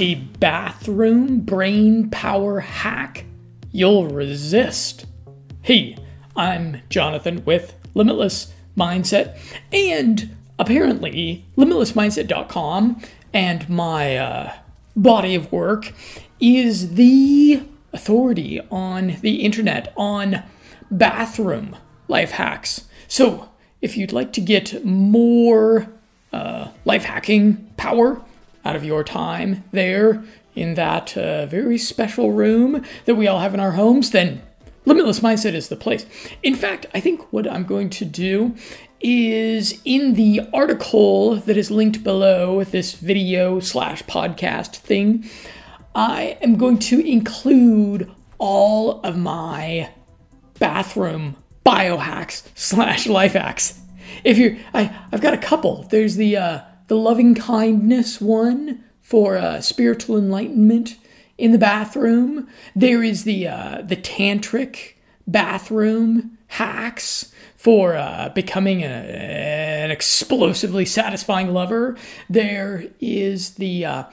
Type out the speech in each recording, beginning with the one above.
a bathroom brain power hack you'll resist. Hey, I'm Jonathan with Limitless Mindset, and apparently, limitlessmindset.com and my uh, body of work is the authority on the internet on bathroom life hacks. So, if you'd like to get more uh, life hacking power out of your time there in that uh, very special room that we all have in our homes, then Limitless Mindset is the place. In fact, I think what I'm going to do is in the article that is linked below this video slash podcast thing, I am going to include all of my bathroom biohacks slash life hacks. If you're, I, I've got a couple. There's the uh, the loving kindness one for uh, spiritual enlightenment in the bathroom. There is the uh, the tantric bathroom hacks for uh, becoming a, an explosively satisfying lover. There is the uh,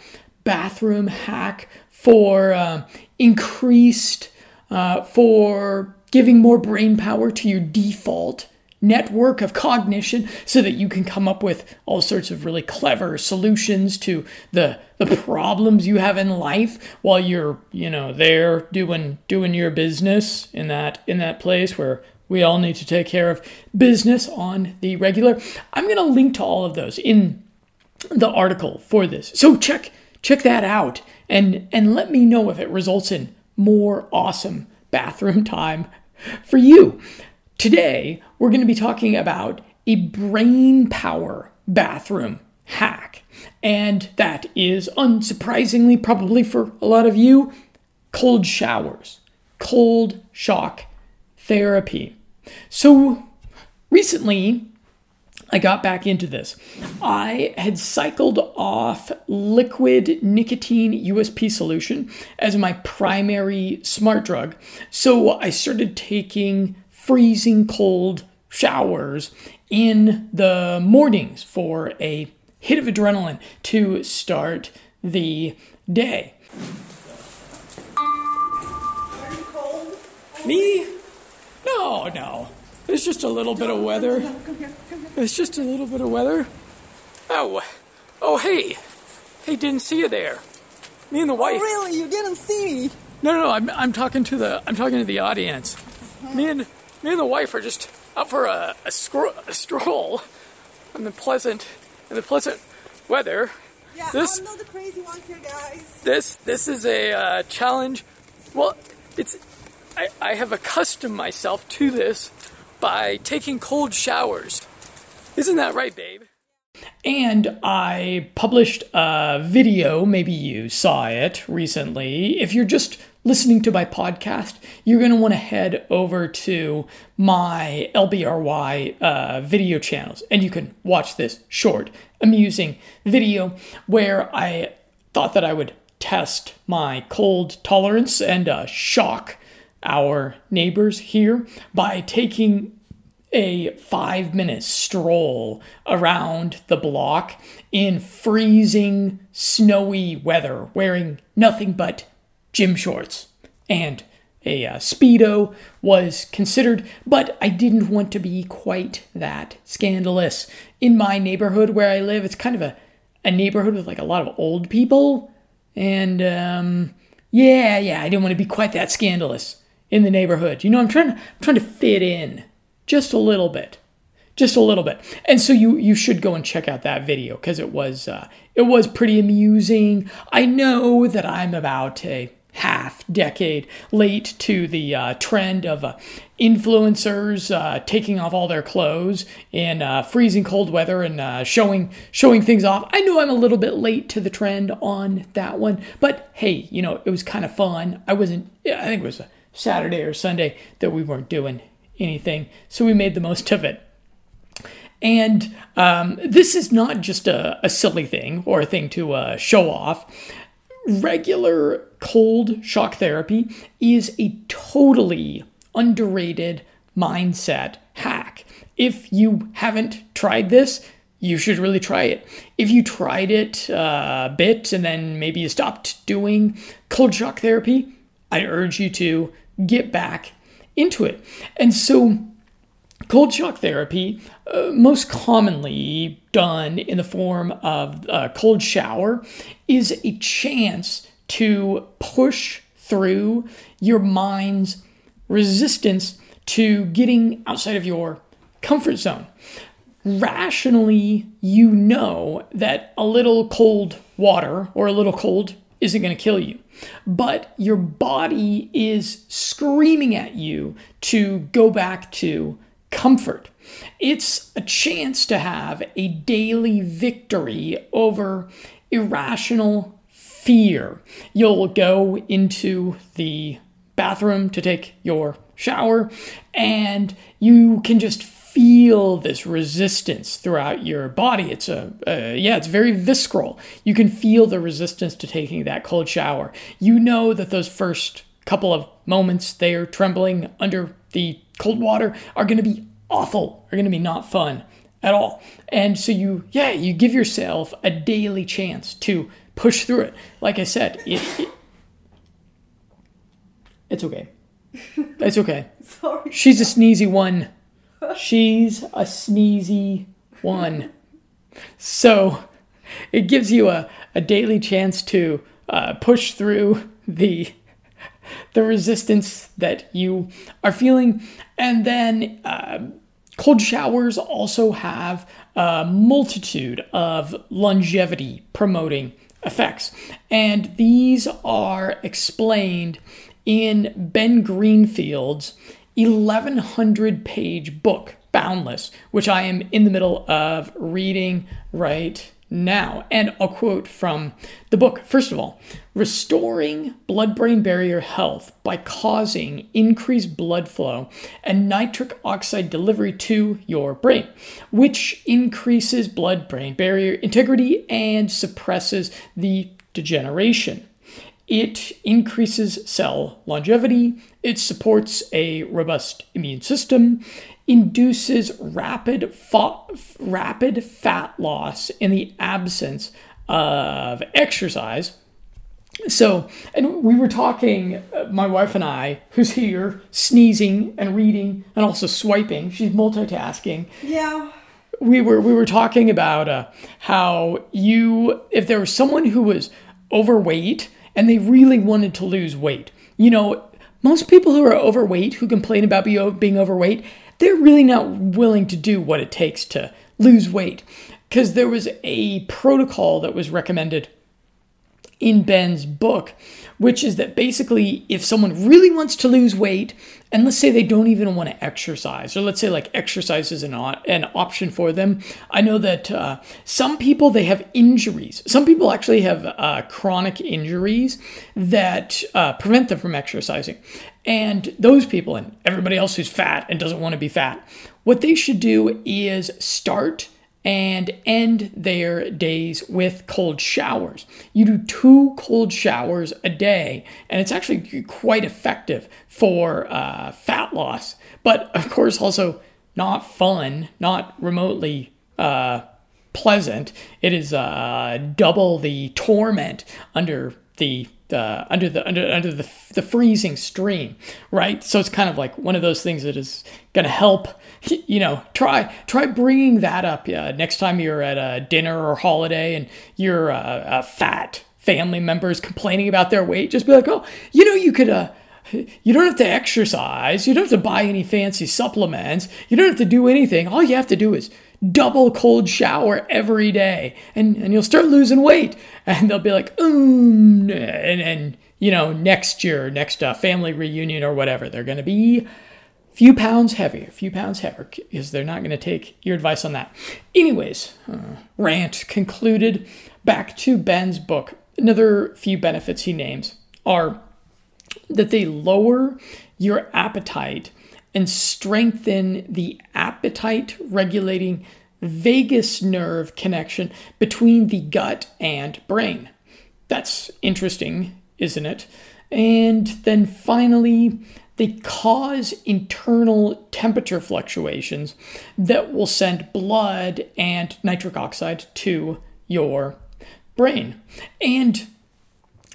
bathroom hack for uh, increased for giving more brain power to your default network of cognition so that you can come up with all sorts of really clever solutions to the the problems you have in life while you're you know there doing doing your business in that in that place where we all need to take care of business on the regular. I'm going to link to all of those in the article for this. So check check that out and and let me know if it results in more awesome bathroom time for you Today, we're going to be talking about a brain power bathroom hack. And that is, unsurprisingly, probably for a lot of you, cold showers, cold shock therapy. So, recently, I got back into this. I had cycled off liquid nicotine USP solution as my primary smart drug. So I started taking freezing cold showers in the mornings for a hit of adrenaline to start the day. Me? No, no. It's just a little bit of weather. It's just a little bit of weather. Oh, oh, hey, hey, didn't see you there. Me and the oh, wife. Oh, really? You didn't see me? No, no, no. I'm, I'm talking to the, I'm talking to the audience. Me and me and the wife are just out for a, a, scro- a stroll in the pleasant in the pleasant weather. Yeah, This- I'm not the crazy one here, guys. This this is a uh, challenge. Well, it's I, I have accustomed myself to this by taking cold showers. Isn't that right, babe? And I published a video, maybe you saw it recently. If you're just listening to my podcast, you're going to want to head over to my LBRY uh, video channels and you can watch this short, amusing video where I thought that I would test my cold tolerance and uh, shock our neighbors here by taking a five minute stroll around the block in freezing, snowy weather, wearing nothing but gym shorts. And a uh, Speedo was considered, but I didn't want to be quite that scandalous. In my neighborhood where I live, it's kind of a, a neighborhood with like a lot of old people. And um, yeah, yeah, I didn't want to be quite that scandalous in the neighborhood. You know, I'm trying to, I'm trying to fit in just a little bit just a little bit and so you you should go and check out that video because it was uh, it was pretty amusing i know that i'm about a half decade late to the uh, trend of uh, influencers uh, taking off all their clothes in uh, freezing cold weather and uh, showing showing things off. I know I'm a little bit late to the trend on that one, but hey, you know it was kind of fun. I wasn't. I think it was a Saturday or Sunday that we weren't doing anything, so we made the most of it. And um, this is not just a, a, silly thing or a thing to uh, show off. Regular cold shock therapy is a totally underrated mindset hack. If you haven't tried this, you should really try it. If you tried it uh, a bit and then maybe you stopped doing cold shock therapy, I urge you to get back into it. And so, cold shock therapy, uh, most commonly done in the form of a cold shower, is a chance to push through your mind's resistance to getting outside of your comfort zone. Rationally, you know that a little cold water or a little cold isn't going to kill you, but your body is screaming at you to go back to comfort. It's a chance to have a daily victory over irrational fear. You'll go into the bathroom to take your shower, and you can just feel this resistance throughout your body. It's a uh, yeah, it's very visceral. You can feel the resistance to taking that cold shower. You know that those first couple of moments they are trembling under the cold water are going to be awful. Are going to be not fun at all. And so you yeah, you give yourself a daily chance to push through it. Like I said, it, it it's okay. It's okay. Sorry. She's a sneezy one. She's a sneezy one. So it gives you a, a daily chance to uh, push through the the resistance that you are feeling, and then uh, cold showers also have a multitude of longevity promoting effects, and these are explained in Ben Greenfield's 1100 page book, Boundless, which I am in the middle of reading right now. And I'll quote from the book. First of all, restoring blood brain barrier health by causing increased blood flow and nitric oxide delivery to your brain, which increases blood brain barrier integrity and suppresses the degeneration. It increases cell longevity, it supports a robust immune system, induces rapid, fa- rapid fat loss in the absence of exercise. So, and we were talking, uh, my wife and I, who's here, sneezing and reading and also swiping. She's multitasking Yeah. we were we were talking about uh, how you if there was someone who was overweight and they really wanted to lose weight you know most people who are overweight who complain about being overweight they're really not willing to do what it takes to lose weight because there was a protocol that was recommended in Ben's book, which is that basically, if someone really wants to lose weight, and let's say they don't even want to exercise, or let's say like exercise is an, an option for them. I know that uh, some people they have injuries. Some people actually have uh, chronic injuries that uh, prevent them from exercising, and those people and everybody else who's fat and doesn't want to be fat, what they should do is start and end their days with cold showers. You do two cold showers a day, and it's actually quite effective for uh, fat loss, but of course, also not fun, not remotely uh, pleasant. It is uh, double the torment under the uh, under the under under the the freezing stream, right? So it's kind of like one of those things that is going to help. You know, try try bringing that up uh, next time you're at a dinner or holiday and your uh, uh, fat family members complaining about their weight. Just be like, oh, you know, you could. Uh, you don't have to exercise. You don't have to buy any fancy supplements. You don't have to do anything. All you have to do is double cold shower every day and, and you'll start losing weight. And they'll be like, um, and, and you know, next year, next uh, family reunion or whatever, they're going to be few pounds heavier, a few pounds heavier because they're not going to take your advice on that. Anyways, uh, rant concluded. Back to Ben's book. Another few benefits he names are that they lower your appetite and strengthen the appetite regulating vagus nerve connection between the gut and brain. That's interesting, isn't it? And then finally, they cause internal temperature fluctuations that will send blood and nitric oxide to your brain. And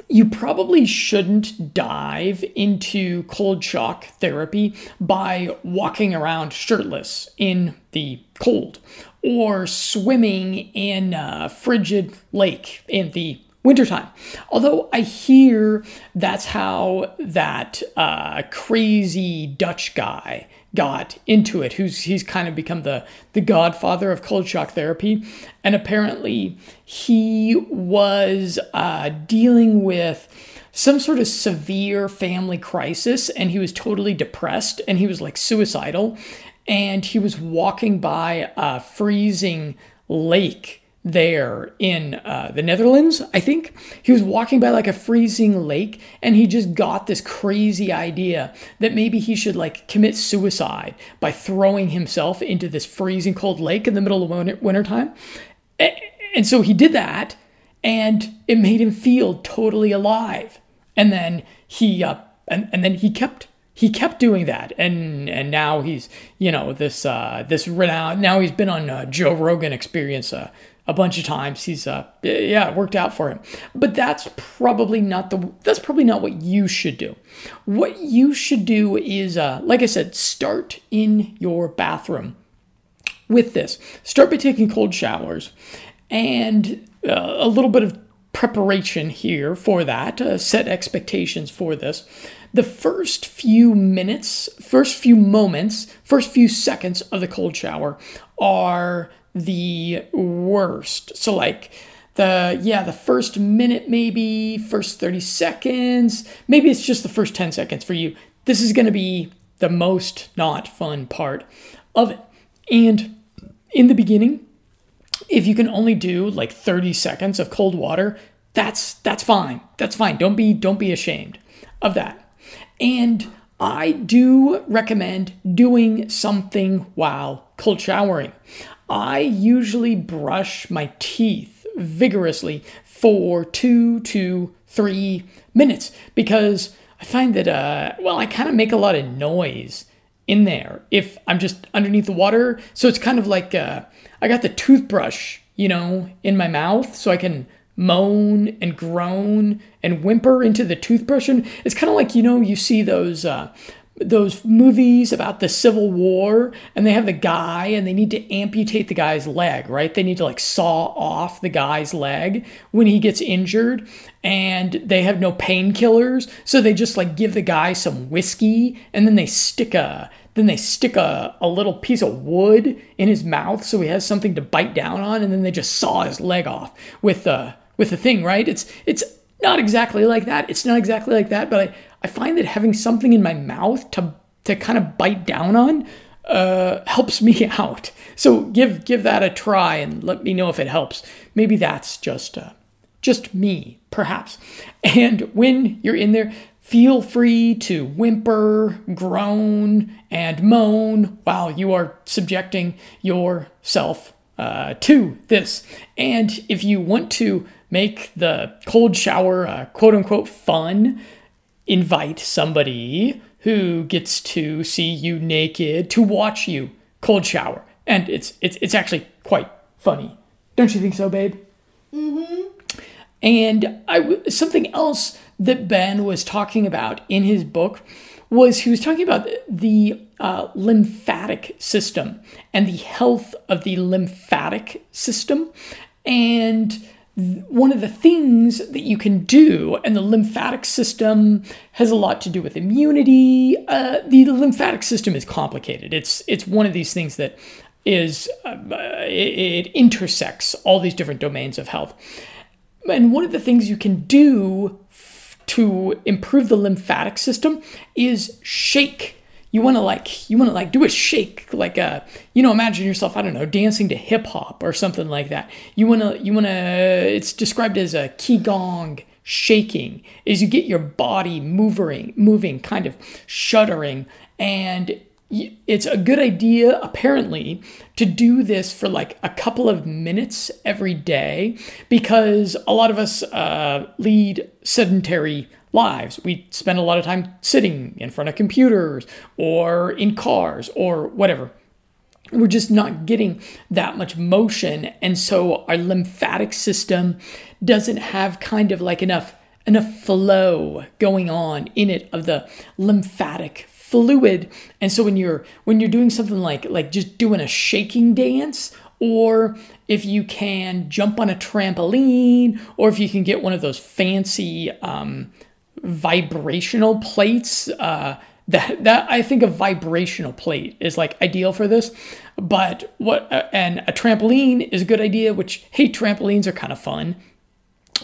you probably shouldn't dive into cold shock therapy by walking around shirtless in the cold or swimming in a frigid lake in the wintertime. Although I hear that's how that uh, crazy Dutch guy got into it, who's he's kind of become the the godfather of cold shock therapy, and apparently he was uh, dealing with some sort of severe family crisis, and he was totally depressed, and he was like suicidal, and he was walking by a freezing lake there in uh, the Netherlands, I think. He was walking by like a freezing lake and he just got this crazy idea that maybe he should like commit suicide by throwing himself into this freezing cold lake in the middle of winter, wintertime. And so he did that and it made him feel totally alive. And then he, uh, and, and then he kept he kept doing that and and now he's you know this uh this renowned now he's been on uh, joe rogan experience uh, a bunch of times. He's uh yeah, it worked out for him. But that's probably not the that's probably not what you should do. What you should do is uh like I said, start in your bathroom with this. Start by taking cold showers and uh, a little bit of preparation here for that, uh, set expectations for this. The first few minutes, first few moments, first few seconds of the cold shower are the worst. So like the yeah, the first minute maybe, first 30 seconds, maybe it's just the first 10 seconds for you. This is going to be the most not fun part of it. And in the beginning, if you can only do like 30 seconds of cold water, that's that's fine. That's fine. Don't be don't be ashamed of that. And I do recommend doing something while cold showering. I usually brush my teeth vigorously for two to three minutes because I find that, uh, well, I kind of make a lot of noise in there if I'm just underneath the water. So it's kind of like uh, I got the toothbrush, you know, in my mouth so I can moan and groan and whimper into the toothbrush. And it's kind of like, you know, you see those. Uh, those movies about the Civil War and they have the guy and they need to amputate the guy's leg, right? They need to like saw off the guy's leg when he gets injured and they have no painkillers. So they just like give the guy some whiskey and then they stick a then they stick a, a little piece of wood in his mouth so he has something to bite down on and then they just saw his leg off with the with the thing, right? It's it's not exactly like that. It's not exactly like that, but I, I find that having something in my mouth to to kind of bite down on uh, helps me out. So give give that a try and let me know if it helps. Maybe that's just uh, just me, perhaps. And when you're in there, feel free to whimper, groan, and moan while you are subjecting yourself uh, to this. And if you want to make the cold shower uh, quote unquote fun, invite somebody who gets to see you naked to watch you cold shower. And it's it's it's actually quite funny. Don't you think so, babe? Mm-hmm. And I something else that Ben was talking about in his book was he was talking about the uh, lymphatic system and the health of the lymphatic system and one of the things that you can do, and the lymphatic system has a lot to do with immunity. Uh, the lymphatic system is complicated. It's it's one of these things that is uh, it, it intersects all these different domains of health. And one of the things you can do to improve the lymphatic system is shake you want to like you want to like do a shake like a you know imagine yourself i don't know dancing to hip hop or something like that. You want to you want to it's described as a qigong shaking is you get your body moving moving kind of shuddering and it's a good idea apparently to do this for like a couple of minutes every day because a lot of us uh, lead sedentary lives. We spend a lot of time sitting in front of computers or in cars or whatever. We're just not getting that much motion. And so our lymphatic system doesn't have kind of like enough enough flow going on in it of the lymphatic fluid and so when you're when you're doing something like like just doing a shaking dance or if you can jump on a trampoline or if you can get one of those fancy um, vibrational plates uh, that that I think a vibrational plate is like ideal for this. But what uh, and a trampoline is a good idea. Which hey, trampolines are kind of fun.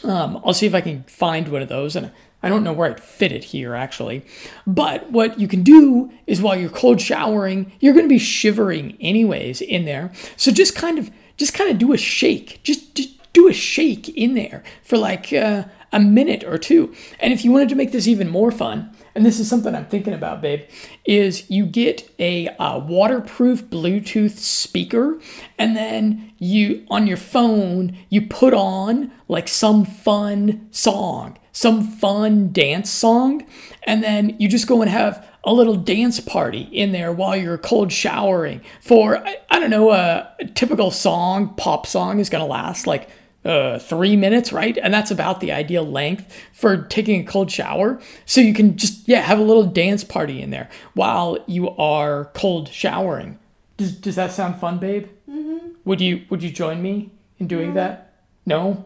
Um, I'll see if I can find one of those, and I don't know where I'd fit it here actually. But what you can do is while you're cold showering, you're going to be shivering anyways in there. So just kind of just kind of do a shake. Just, just do a shake in there for like uh, a minute or two. And if you wanted to make this even more fun, and this is something I'm thinking about, babe, is you get a uh, waterproof Bluetooth speaker, and then you on your phone you put on like some fun song, some fun dance song, and then you just go and have a little dance party in there while you're cold showering for I, I don't know a, a typical song pop song is going to last like uh, three minutes, right? And that's about the ideal length for taking a cold shower. So you can just, yeah, have a little dance party in there while you are cold showering. Does, does that sound fun, babe? Mm-hmm. Would you would you join me in doing that? No.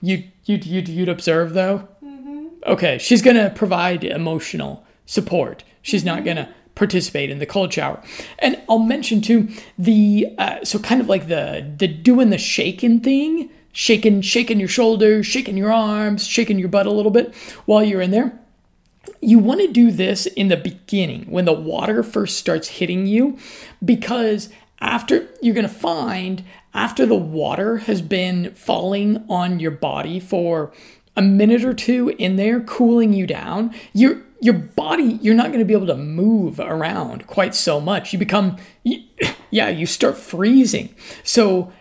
You you'd you'd, you'd observe though. Mm-hmm. Okay, she's gonna provide emotional support. She's not gonna participate in the cold shower. And I'll mention too the uh, so kind of like the the doing the shaking thing shaking shaking your shoulders, shaking your arms, shaking your butt a little bit while you're in there. You want to do this in the beginning when the water first starts hitting you because after you're going to find after the water has been falling on your body for a minute or two in there cooling you down, your your body you're not going to be able to move around quite so much. You become yeah, you start freezing. So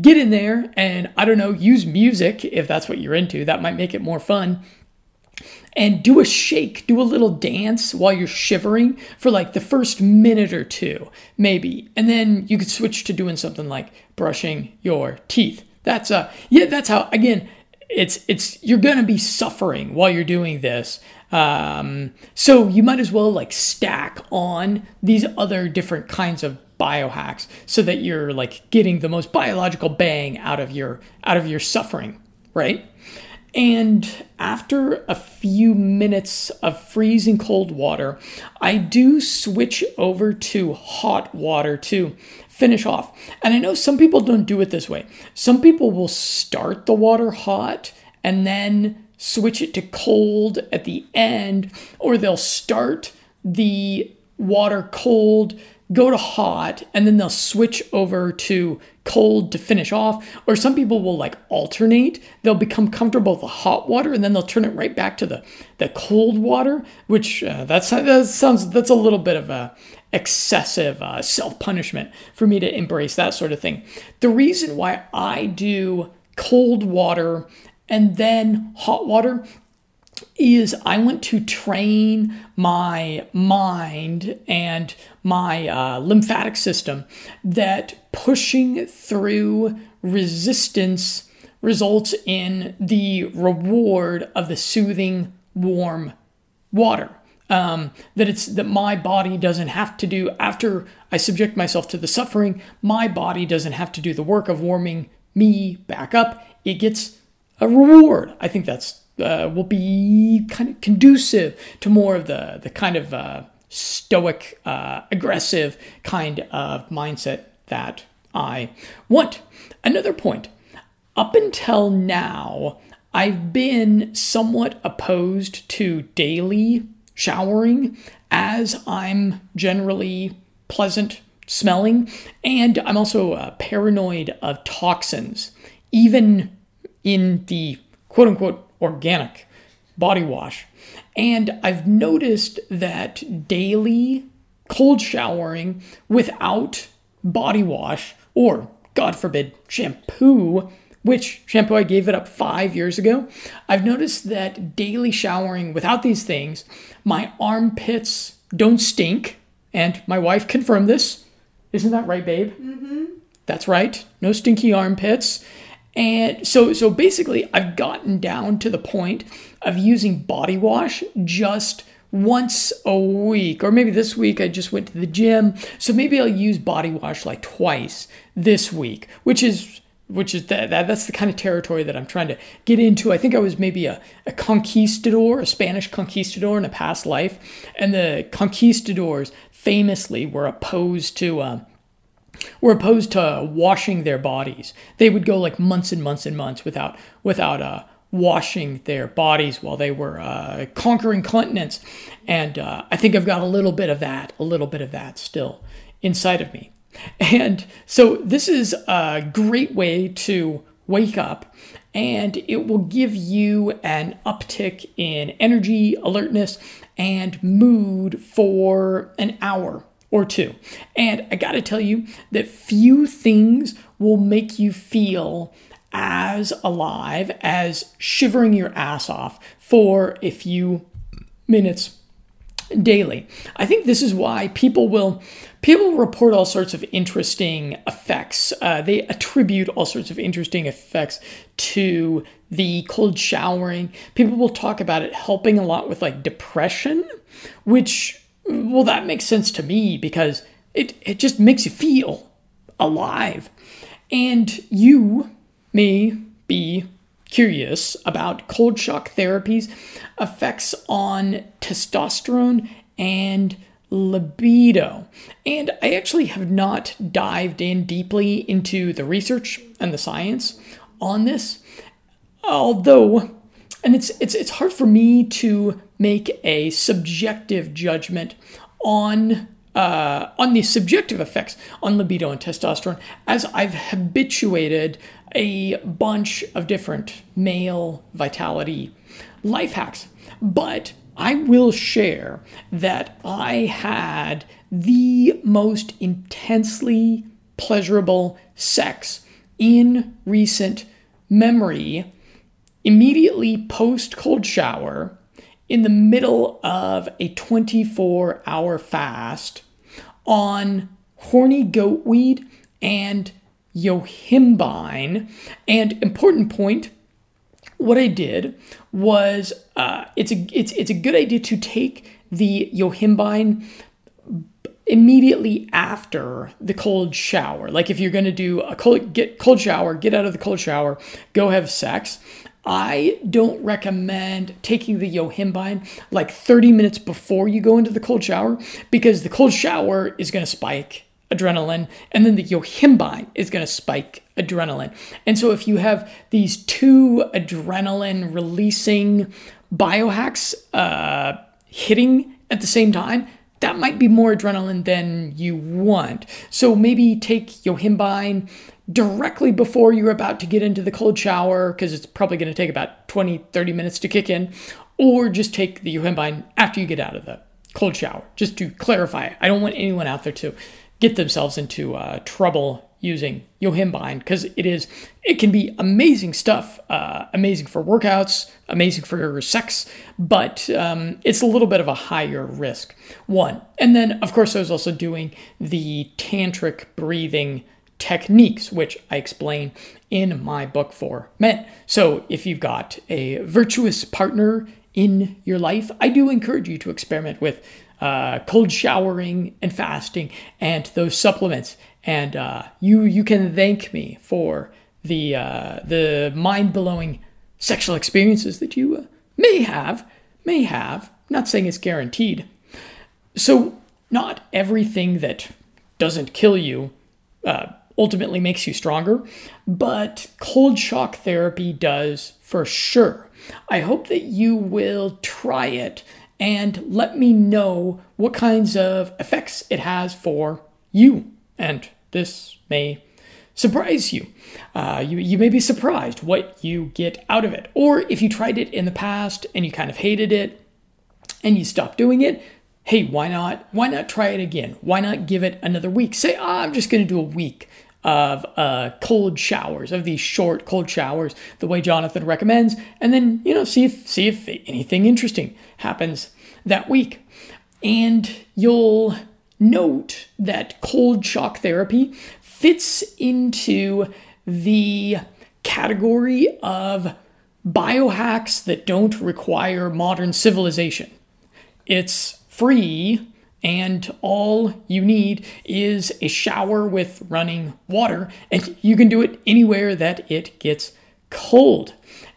get in there and I don't know, use music if that's what you're into. That might make it more fun. And do a shake, do a little dance while you're shivering for like the first minute or two, maybe. And then you could switch to doing something like brushing your teeth. That's uh yeah, that's how again, it's it's you're gonna be suffering while you're doing this. Um, so you might as well like stack on these other different kinds of biohacks so that you're like getting the most biological bang out of your out of your suffering, right? And after a few minutes of freezing cold water, I do switch over to hot water to finish off. And I know some people don't do it this way. Some people will start the water hot and then switch it to cold at the end, or they'll start the water cold go to hot and then they'll switch over to cold to finish off. Or some people will like alternate. They'll become comfortable with the hot water and then they'll turn it right back to the the cold water which uh, that's that sounds that's a little bit of a excessive uh, self-punishment for me to embrace that sort of thing. The reason why i do cold water and then hot water is I want to train my mind and my uh, lymphatic system that pushing through resistance results in the reward of the soothing, warm water. Um, that it's that my body doesn't have to do after I subject myself to the suffering. My body doesn't have to do the work of warming me back up. It gets a reward. I think that's uh, will be kind of conducive to more of the the kind of uh, stoic, uh, aggressive kind of mindset that I want. Another point. Up until now, I've been somewhat opposed to daily showering as I'm generally pleasant smelling, and I'm also uh, paranoid of toxins, even in the quote unquote organic body wash. And I've noticed that daily cold showering without body wash or, God forbid, shampoo which shampoo I gave it up five years ago, I've noticed that daily showering without these things, my armpits don't stink. And my wife confirmed this. Isn't that right, babe? Mm-hmm. That's right. No stinky armpits. And so so basically I've gotten down to the point of using body wash just once a week or maybe this week I just went to the gym so maybe I'll use body wash like twice this week which is which is that, that that's the kind of territory that I'm trying to get into. I think I was maybe a, a conquistador, a Spanish conquistador in a past life, and the conquistadors famously were opposed to uh, were opposed to washing their bodies. They would go like months and months and months without without uh, washing their bodies while they were uh, conquering continents. And uh, I think I've got a little bit of that, a little bit of that still inside of me. And so this is a great way to wake up and it will give you an uptick in energy, alertness, and mood for an hour or two. And I gotta tell you that few things will make you feel as alive as shivering your ass off for a few minutes daily. I think this is why people will people report all sorts of interesting effects. Uh, they attribute all sorts of interesting effects to the cold showering. People will talk about it helping a lot with like depression, which well that makes sense to me because it it just makes you feel alive. And you may be curious about cold shock therapy's effects on testosterone and libido. And I actually have not dived in deeply into the research and the science on this, although and it's it's it's hard for me to make a subjective judgment on uh, on the subjective effects on libido and testosterone as I've habituated a bunch of different male vitality life hacks. But I will share that I had the most intensely pleasurable sex in recent memory immediately post cold shower in the middle of a 24 hour fast on horny goat weed and yohimbine. And important point, what I did was uh, it's a it's it's a good idea to take the yohimbine immediately after the cold shower. Like if you're going to do a cold get cold shower, get out of the cold shower, go have sex. I don't recommend taking the yohimbine like 30 minutes before you go into the cold shower because the cold shower is going to spike adrenaline, and then the yohimbine is going to spike adrenaline. And so, if you have these two adrenaline releasing biohacks uh, hitting at the same time, that might be more adrenaline than you want. So, maybe take yohimbine directly before you're about to get into the cold shower because it's probably going to take about 20 30 minutes to kick in or just take the yohimbine after you get out of the cold shower just to clarify. I don't want anyone out there to get themselves into uh, trouble using yohimbine because it is it can be amazing stuff uh, amazing for workouts amazing for sex but um, it's a little bit of a higher risk. One and then of course i was also doing the tantric breathing techniques which i explain in my book for men so if you've got a virtuous partner in your life i do encourage you to experiment with uh, cold showering and fasting and those supplements. And uh, you you can thank me for the uh, the mind blowing sexual experiences that you uh, may have may have. not saying it's guaranteed. So not everything that doesn't kill you uh, ultimately makes you stronger, but cold shock therapy does for sure. I hope that you will try it and let me know what kinds of effects it has for you. And this may surprise you. Uh, you. You may be surprised what you get out of it. Or if you tried it in the past and you kind of hated it and you stopped doing it, hey, why not? Why not try it again? Why not give it another week? Say, oh, I'm just going to do a week of uh, cold showers, of these short cold showers, the way Jonathan recommends, and then you know see if see if anything interesting happens that week. And you'll note that cold shock therapy fits into the category of biohacks that don't require modern civilization. It's free, and all you need is a shower with running water, and you can do it anywhere that it gets cold.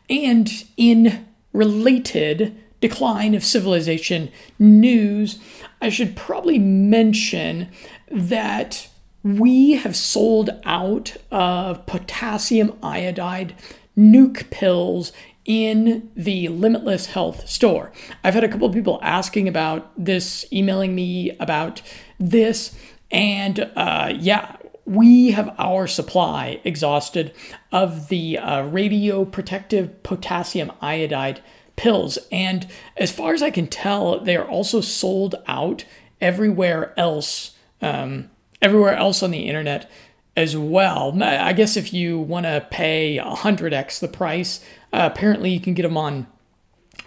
And in related decline of civilization news, I should probably mention that we have sold out of potassium iodide nuke pills in the Limitless Health store. I've had a couple of people asking about this, emailing me about this, and uh, yeah, we have our supply exhausted of the uh, radio protective potassium iodide pills. And as far as I can tell, they are also sold out everywhere else, um, everywhere else on the internet as well. I guess if you want to pay 100x the price, uh, apparently you can get them on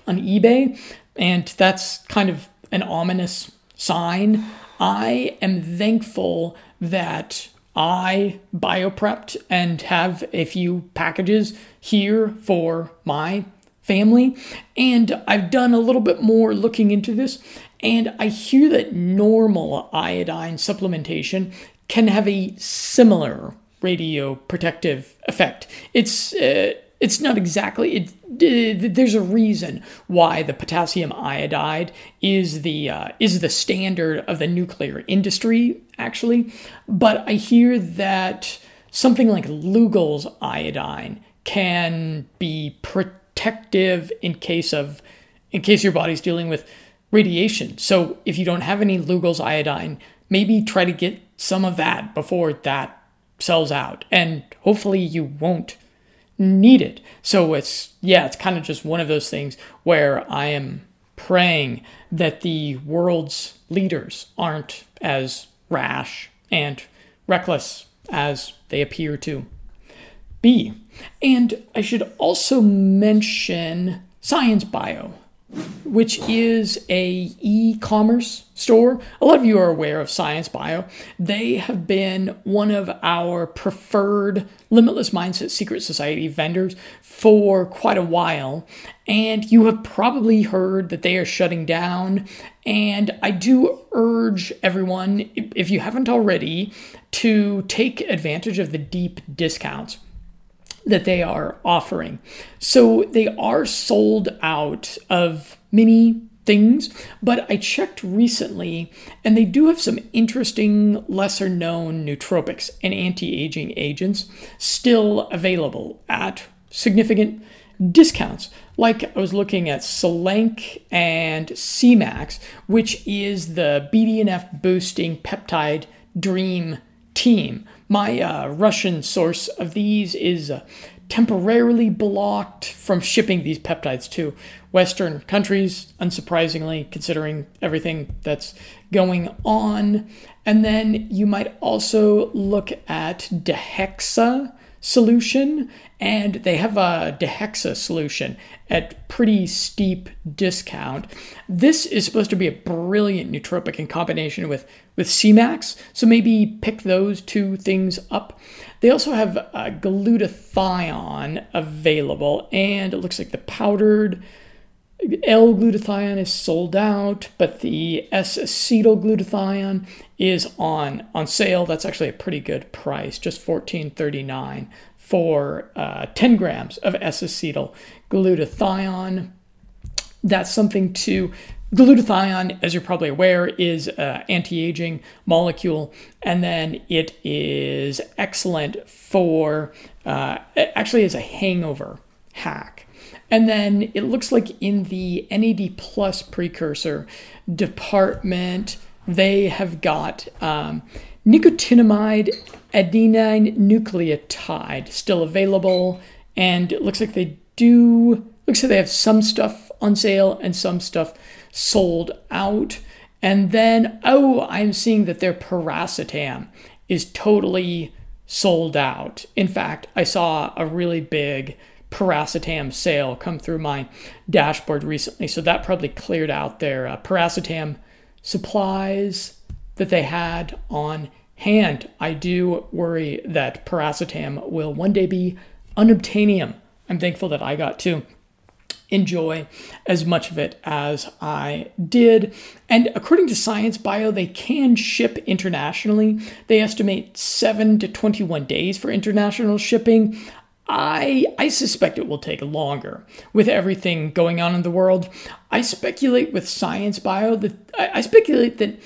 on eBay, and that's kind of an ominous sign. I am thankful that I bioprepped and have a few packages here for my family. And I've done a little bit more looking into this, and I hear that normal iodine supplementation can have a similar radio protective effect. It's uh, it's not exactly it, uh, there's a reason why the potassium iodide is the uh, is the standard of the nuclear industry actually but i hear that something like Lugol's iodine can be protective in case of in case your body's dealing with radiation so if you don't have any Lugol's iodine maybe try to get some of that before that sells out. And hopefully you won't need it. So it's, yeah, it's kind of just one of those things where I am praying that the world's leaders aren't as rash and reckless as they appear to be. And I should also mention Science Bio which is a e-commerce store. A lot of you are aware of Science Bio. They have been one of our preferred Limitless Mindset Secret Society vendors for quite a while, and you have probably heard that they are shutting down. And I do urge everyone, if you haven't already, to take advantage of the deep discounts that they are offering. So they are sold out of many things, but I checked recently and they do have some interesting lesser known nootropics and anti aging agents still available at significant discounts. Like I was looking at Selank and Semax, which is the BDNF boosting peptide dream team my uh, Russian source of these is uh, temporarily blocked from shipping these peptides to Western countries, unsurprisingly, considering everything that's going on. And then you might also look at Dihexa solution, and they have a Dihexa solution at pretty steep discount. This is supposed to be a brilliant nootropic in combination with with Semax, so maybe pick those two things up. They also have uh, glutathione available, and it looks like the powdered L-glutathione is sold out, but the S-acetyl glutathione is on on sale. That's actually a pretty good price, just $14.39 for uh, 10 grams of S-acetyl glutathione. That's something to Glutathione, as you're probably aware, is an anti-aging molecule, and then it is excellent for uh, actually as a hangover hack. And then it looks like in the NAD plus precursor department, they have got um, nicotinamide adenine nucleotide still available. And it looks like they do, looks like they have some stuff on sale and some stuff sold out. And then, oh, I'm seeing that their piracetam is totally sold out. In fact, I saw a really big piracetam sale come through my dashboard recently, so that probably cleared out their uh, piracetam supplies that they had on hand. I do worry that piracetam will one day be unobtainium. I'm thankful that I got to enjoy as much of it as I did. And according to Science Bio, they can ship internationally. They estimate 7 to 21 days for international shipping. I I suspect it will take longer with everything going on in the world. I speculate with Science Bio that I, I speculate that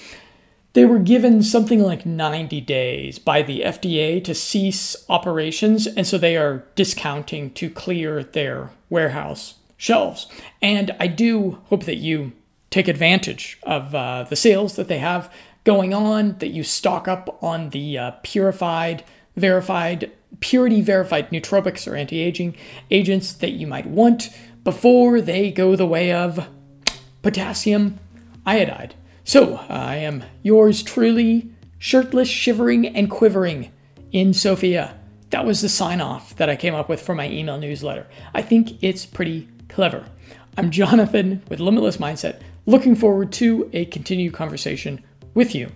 they were given something like 90 days by the FDA to cease operations, and so they are discounting to clear their warehouse shelves. And I do hope that you take advantage of uh, the sales that they have going on, that you stock up on the uh, purified, verified, purity verified nootropics or anti aging agents that you might want before they go the way of potassium iodide. So, I am yours truly, shirtless, shivering, and quivering in Sofia. That was the sign off that I came up with for my email newsletter. I think it's pretty clever. I'm Jonathan with Limitless Mindset, looking forward to a continued conversation with you